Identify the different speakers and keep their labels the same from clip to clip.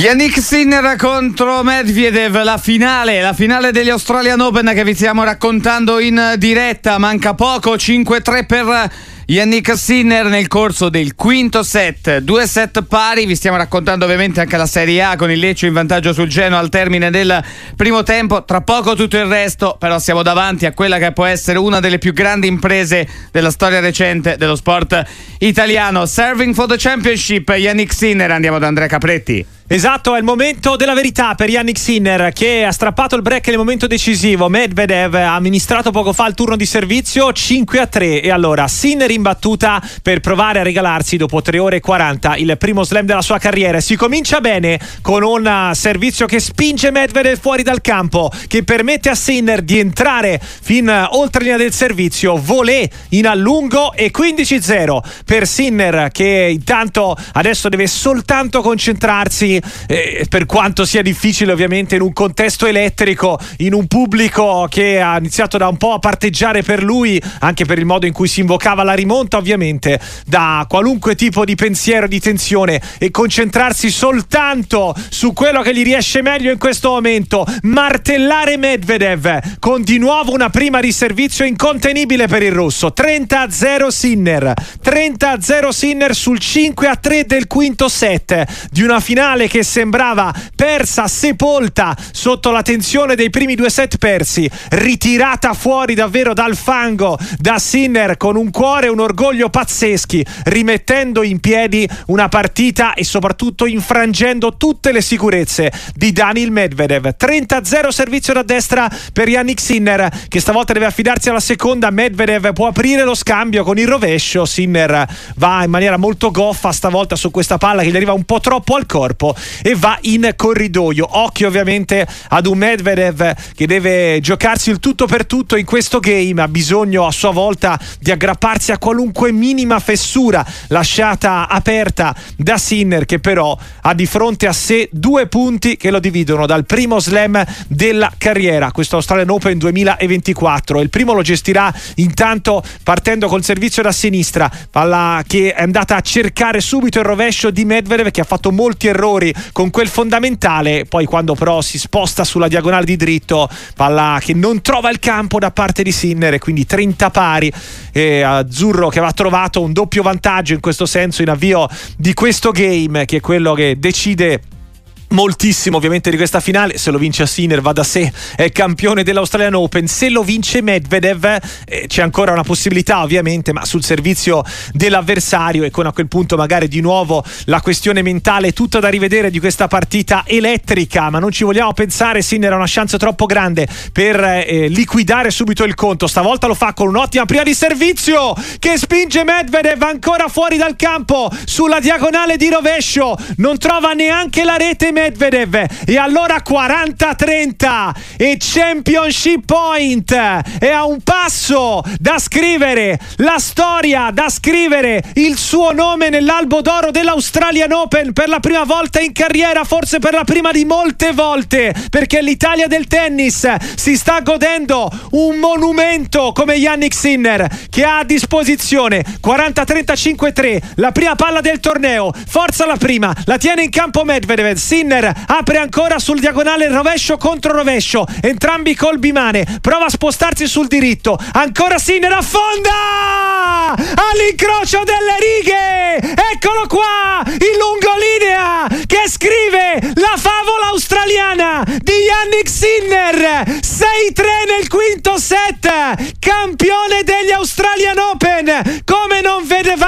Speaker 1: Yannick Sinner contro Medvedev, la finale, la finale degli Australian Open che vi stiamo raccontando in diretta, manca poco, 5-3 per Yannick Sinner nel corso del quinto set, due set pari, vi stiamo raccontando ovviamente anche la Serie A con il Lecce in vantaggio sul Genoa al termine del primo tempo, tra poco tutto il resto, però siamo davanti a quella che può essere una delle più grandi imprese della storia recente dello sport italiano. Serving for the Championship, Yannick Sinner, andiamo da Andrea Capretti.
Speaker 2: Esatto, è il momento della verità per Yannick Sinner che ha strappato il break nel momento decisivo. Medvedev ha amministrato poco fa il turno di servizio 5 a 3 e allora Sinner in battuta per provare a regalarsi dopo 3 ore e 40 il primo slam della sua carriera. Si comincia bene con un servizio che spinge Medvedev fuori dal campo, che permette a Sinner di entrare fin oltre linea del servizio, volé in allungo e 15-0 per Sinner che intanto adesso deve soltanto concentrarsi eh, per quanto sia difficile ovviamente in un contesto elettrico, in un pubblico che ha iniziato da un po' a parteggiare per lui, anche per il modo in cui si invocava la rimonta ovviamente, da qualunque tipo di pensiero, di tensione e concentrarsi soltanto su quello che gli riesce meglio in questo momento, martellare Medvedev con di nuovo una prima di servizio incontenibile per il russo, 30-0 Sinner, 30-0 Sinner sul 5-3 del quinto set di una finale che sembrava persa, sepolta sotto la tensione dei primi due set persi, ritirata fuori davvero dal fango da Sinner con un cuore e un orgoglio pazzeschi, rimettendo in piedi una partita e soprattutto infrangendo tutte le sicurezze di Daniel Medvedev. 30-0 servizio da destra per Yannick Sinner che stavolta deve affidarsi alla seconda. Medvedev può aprire lo scambio con il rovescio. Sinner va in maniera molto goffa stavolta su questa palla che gli arriva un po' troppo al corpo e va in corridoio. Occhio ovviamente ad un Medvedev che deve giocarsi il tutto per tutto in questo game, ha bisogno a sua volta di aggrapparsi a qualunque minima fessura lasciata aperta da Sinner che però ha di fronte a sé due punti che lo dividono dal primo slam della carriera, questo Australian Open 2024. Il primo lo gestirà intanto partendo col servizio da sinistra, palla che è andata a cercare subito il rovescio di Medvedev che ha fatto molti errori con quel fondamentale, poi quando però si sposta sulla diagonale di dritto, palla che non trova il campo da parte di Sinner e quindi 30 pari. E Azzurro che aveva trovato un doppio vantaggio in questo senso in avvio di questo game che è quello che decide moltissimo ovviamente di questa finale. Se lo vince Sinner va da sé è campione dell'Australian Open. Se lo vince Medvedev eh, c'è ancora una possibilità ovviamente ma sul servizio dell'avversario. E con a quel punto magari di nuovo la questione mentale tutta da rivedere di questa partita elettrica. Ma non ci vogliamo pensare Sinner ha una chance troppo grande per eh, liquidare subito il conto. Stavolta lo fa con un'ottima prima di servizio che spinge Medvedev ancora fuori dal campo sulla diagonale di rovescio. Non trova neanche la rete Medvedev. E allora 40-30 e Championship Point. È a un passo da scrivere la storia, da scrivere il suo nome nell'albo d'oro dell'Australian Open per la prima volta in carriera, forse per la prima di molte volte, perché l'Italia del tennis si sta godendo un monumento come Yannick Sinner che ha a disposizione 40-35-3, la prima palla del torneo, forza la prima, la tiene in campo Medvedev, Sinner apre ancora sul diagonale rovescio contro rovescio, entrambi col bimane, prova a spostarsi sul diritto, ancora Sinner affonda! All'incrocio delle righe, eccolo qua, il lungolinea che scrive la favola australiana di Yannick Sinner, 6-3 nel quinto set, campione degli Australian Open, come non vedevamo da 48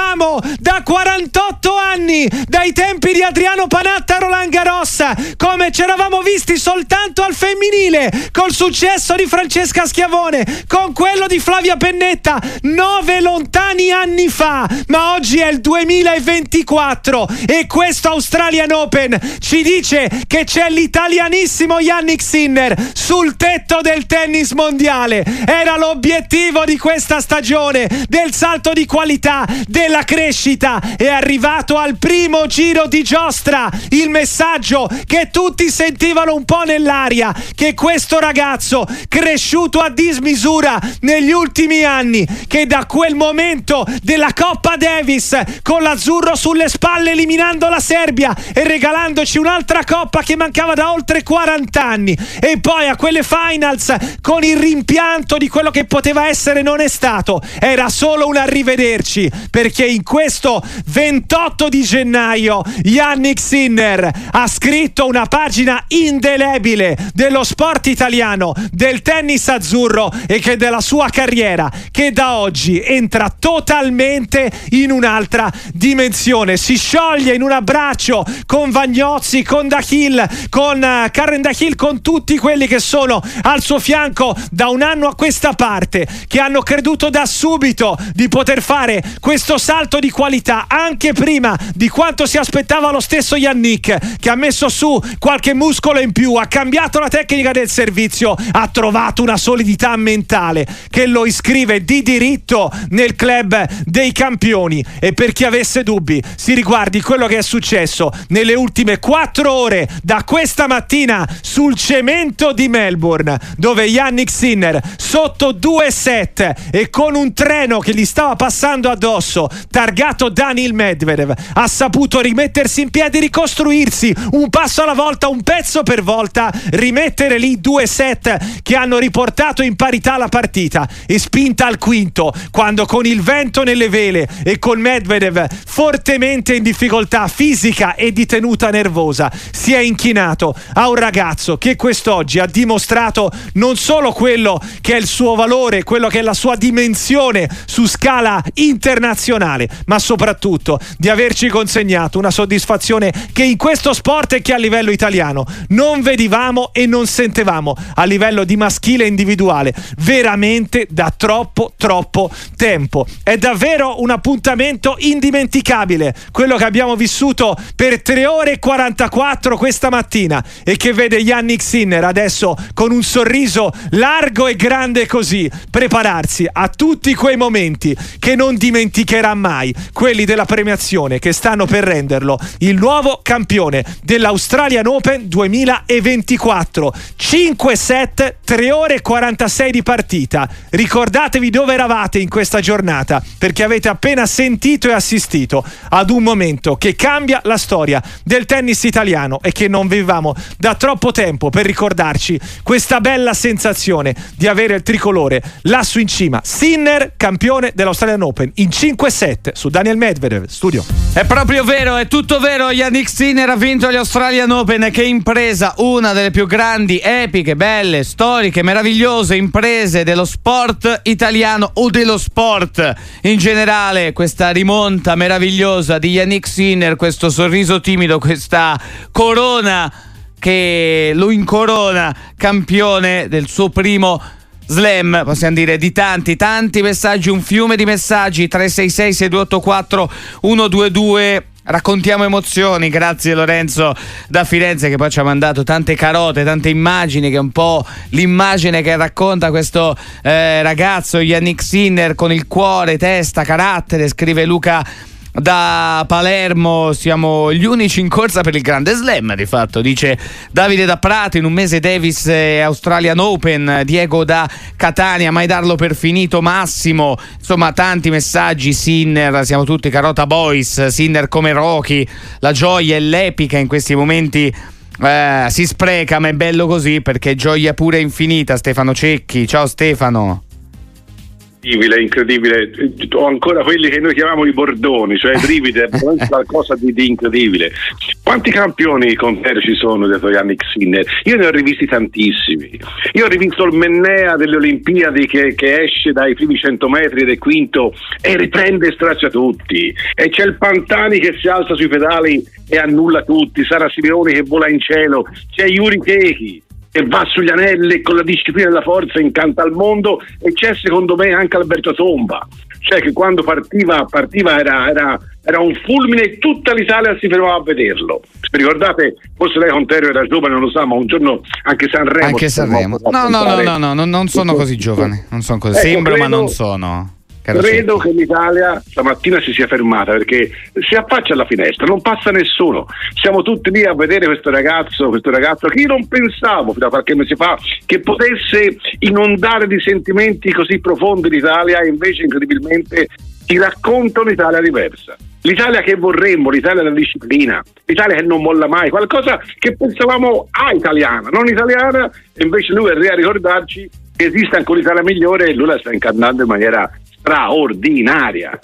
Speaker 2: anni, dai tempi di Adriano Panatta Roland Garros, come ci eravamo visti soltanto al femminile, col successo di Francesca Schiavone, con quello di Flavia Pennetta, nove lontani anni fa, ma oggi è il 2024 e questo Australian Open ci dice che c'è l'italianissimo Yannick Sinner sul tetto del tennis mondiale. Era l'obiettivo di questa stagione, del salto di qualità, della crescita. È arrivato al primo giro di giostra il messaggio che tutti sentivano un po' nell'aria, che questo ragazzo cresciuto a dismisura negli ultimi anni, che da quel momento della Coppa Davis con l'azzurro sulle spalle eliminando la Serbia e regalandoci un'altra coppa che mancava da oltre 40 anni. E poi a quelle finals con il rimpianto di quello che poteva essere non è stato, era solo un arrivederci perché in questo 28 di gennaio Yannick Sinner ha scritto una pagina indelebile dello sport italiano, del tennis azzurro e che della sua carriera che da oggi entra totalmente in un'altra dimensione. Si scioglie in un abbraccio con Vagnozzi, con Dachil, con uh, Karen Dachil, con tutti quelli che sono al suo fianco da un anno a questa parte, che hanno creduto da subito di poter fare questo salto di qualità anche prima di quanto si aspettava lo stesso Yannick, che ha messo su qualche muscolo in più, ha cambiato la tecnica del servizio, ha trovato una solidità mentale che lo iscrive di diritto nel club dei campioni. E per chi avesse dubbi, si riguardi quello che è successo nelle ultime quattro ore da questa mattina sul cemento di Melbourne, dove Yannick Sinner sotto 2-7 e con un treno che gli stava passando addosso, targato Daniel Medvedev, ha saputo rimettersi in piedi, ricostruirsi un passo alla volta, un pezzo per volta, rimettere lì due set che hanno riportato in parità la partita. E spinta al quinto, quando con il vento nelle vele e con Medvedev fortemente in difficoltà fisica e di tenuta nervosa, si è inchinato a un ragazzo che quest'oggi ha dimostrato non solo quello che è il suo valore, quello che è la sua dimensione su scala internazionale, ma soprattutto di averci consegnato una soddisfazione che in questo sport e che a livello italiano non vedivamo e non sentevamo a livello di maschile individuale veramente da troppo troppo tempo. È davvero un appuntamento indimenticabile quello che abbiamo vissuto per 3 ore e 44 questa mattina e che vede Yannick Sinner adesso con un sorriso largo e grande così prepararsi a tutti quei momenti che non dimenticherà mai, quelli della premiazione che stanno per renderlo il nuovo campione dell'Australian Open 2024. 5-7, 3 ore e 46 di partita. Ricordatevi dove eravate in questa giornata perché avete appena sentito e assistito ad un momento che cambia la storia del tennis italiano e che non vivevamo da troppo tempo per ricordarci questa bella sensazione di avere il tricolore lassù in cima. Sinner, campione dell'Australian Open in 5-7 su Daniel Medvedev, studio.
Speaker 1: È proprio vero, è tutto vero. Yannick Sinner ha vinto gli Australian Open. Che impresa, una delle più grandi, epiche, belle, storiche, meravigliose imprese dello sport italiano o dello sport in generale. Questa rimonta meravigliosa di Yannick Sinner, questo sorriso timido, questa corona che lo incorona campione del suo primo slam, possiamo dire di tanti, tanti messaggi, un fiume di messaggi. 366 6284 122 Raccontiamo emozioni, grazie Lorenzo da Firenze che poi ci ha mandato tante carote, tante immagini, che è un po' l'immagine che racconta questo eh, ragazzo Yannick Sinner con il cuore, testa, carattere, scrive Luca da Palermo siamo gli unici in corsa per il grande slam di fatto dice Davide da Prato in un mese Davis Australian Open Diego da Catania mai darlo per finito Massimo. Insomma tanti messaggi Sinner siamo tutti Carota Boys Sinner come Rocky. La gioia e l'epica in questi momenti eh, si spreca ma è bello così perché gioia pure infinita. Stefano Cecchi ciao Stefano
Speaker 3: incredibile, incredibile. Ho ancora quelli che noi chiamiamo i bordoni, cioè i brividi, è qualcosa di, di, incredibile. Quanti campioni con te ci sono dietro Yannick Sinner? Io ne ho rivisti tantissimi. Io ho rivisto il Mennea delle Olimpiadi che, che esce dai primi 100 metri ed è quinto e riprende e straccia tutti. E c'è il Pantani che si alza sui pedali e annulla tutti. Sara Simeoni che vola in cielo. C'è Yuri Kechi e va sugli anelli con la disciplina e la forza incanta al mondo e c'è secondo me anche Alberto Tomba. Cioè che quando partiva, partiva era, era, era, un fulmine e tutta l'Italia si fermava a vederlo. Ricordate forse lei con Terrio era giovane non lo sa ma un giorno anche Sanremo
Speaker 1: anche Sanremo. no no, no no no no non sono così giovane non sono così. Ecco, sembro credo, ma non sono
Speaker 3: Credo che l'Italia stamattina si sia fermata perché si affaccia alla finestra, non passa nessuno. Siamo tutti lì a vedere questo ragazzo, questo ragazzo che io non pensavo fino a qualche mese fa che potesse inondare di sentimenti così profondi l'Italia e invece incredibilmente ti racconta un'Italia diversa. L'Italia che vorremmo, l'Italia della disciplina, l'Italia che non molla mai, qualcosa che pensavamo ah, italiana, non italiana, e invece lui è a ricordarci che esiste ancora l'Italia migliore e lui la sta incarnando in maniera straordinaria.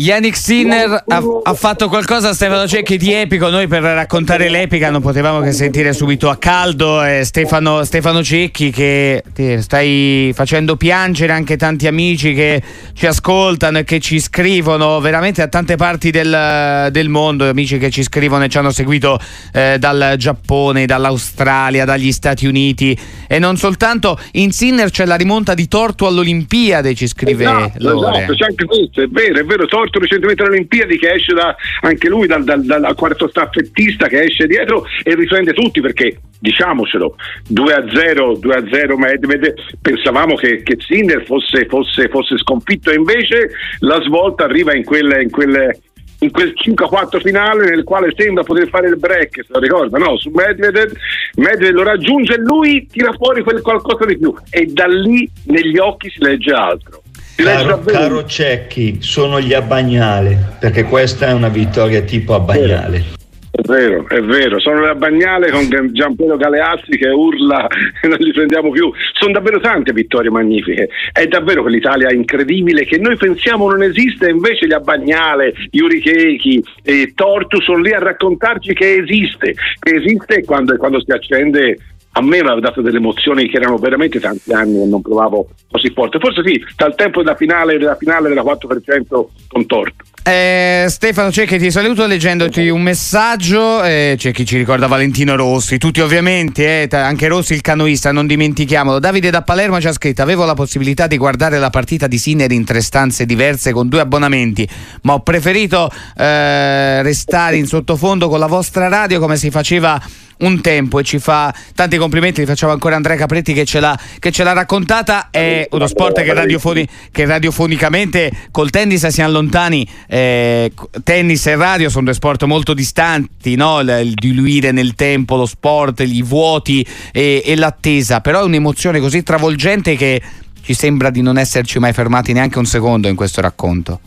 Speaker 1: Yannick Sinner ha, ha, fatto qualcosa a Stefano Cecchi di epico. Noi per raccontare l'epica non potevamo che sentire subito a caldo eh, Stefano, Stefano, Cecchi che ti stai facendo piangere anche tanti amici che ci ascoltano e che ci scrivono veramente a tante parti del, del mondo. Amici che ci scrivono e ci hanno seguito eh, dal Giappone, dall'Australia, dagli Stati Uniti e non soltanto. In Sinner c'è la rimonta di Torto all'Olimpiade, ci scrive
Speaker 3: esatto,
Speaker 1: Lore.
Speaker 3: Esatto, c'è anche questo, è vero, è vero. Torto morto recentemente alle Olimpiadi che esce da, anche lui dal, dal, dal, quarto staffettista che esce dietro e riprende tutti perché diciamocelo 2 a 0 2 a 0 Medved pensavamo che, che Zinder fosse, fosse, fosse, sconfitto e invece la svolta arriva in quel, in quel in quel 5-4 finale nel quale sembra poter fare il break, se lo ricorda, no? Su Medvedev, Medvedev lo raggiunge e lui tira fuori quel qualcosa di più e da lì negli occhi si legge altro.
Speaker 4: Caro, caro Cecchi, sono gli Abbagnale, perché questa è una vittoria tipo Abbagnale.
Speaker 3: È vero, è vero, sono le Abbagnale con Giampiero Galeazzi che urla e non li prendiamo più. Sono davvero tante vittorie magnifiche. È davvero quell'Italia incredibile che noi pensiamo non esiste, invece gli Abbagnale, gli Urichechi e Tortu sono lì a raccontarci che esiste, che esiste quando, quando si accende a me mi aveva dato delle emozioni che erano veramente tanti anni e non provavo così forte. Forse sì, dal tempo della finale della, finale della 4% con Torto.
Speaker 1: Eh, Stefano Cecchi ti saluto leggendoti un messaggio eh, c'è chi ci ricorda Valentino Rossi tutti ovviamente, eh, anche Rossi il canoista non dimentichiamolo, Davide da Palermo ci ha scritto avevo la possibilità di guardare la partita di Sinner in tre stanze diverse con due abbonamenti ma ho preferito eh, restare in sottofondo con la vostra radio come si faceva un tempo e ci fa tanti complimenti, li facciamo ancora Andrea Capretti che ce l'ha, che ce l'ha raccontata, è uno sport che, radiofoni, che radiofonicamente col tennis siamo lontani, eh, tennis e radio sono due sport molto distanti, no? il, il, diluire nel tempo, lo sport, i vuoti e, e l'attesa, però è un'emozione così travolgente che ci sembra di non esserci mai fermati neanche un secondo in questo racconto.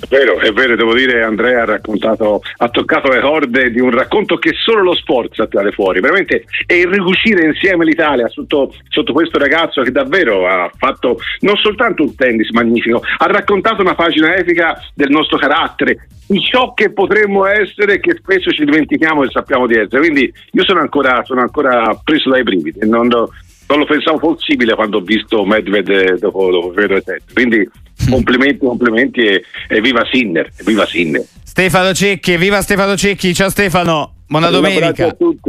Speaker 3: È vero, è vero, devo dire Andrea ha raccontato, ha toccato le corde di un racconto che solo lo sport sa tirare fuori, veramente e ricucire insieme l'Italia sotto, sotto, questo ragazzo che davvero ha fatto non soltanto un tennis magnifico, ha raccontato una pagina epica del nostro carattere, di ciò che potremmo essere che spesso ci dimentichiamo e sappiamo di essere. Quindi io sono ancora, sono ancora preso dai brividi, non, non lo pensavo possibile quando ho visto Medved dopo, dopo Fedor Quindi complimenti, complimenti e, e viva Sinner, viva Sinner.
Speaker 1: Stefano Cecchi, viva Stefano Cecchi, ciao Stefano, buona domenica.
Speaker 3: a tutti.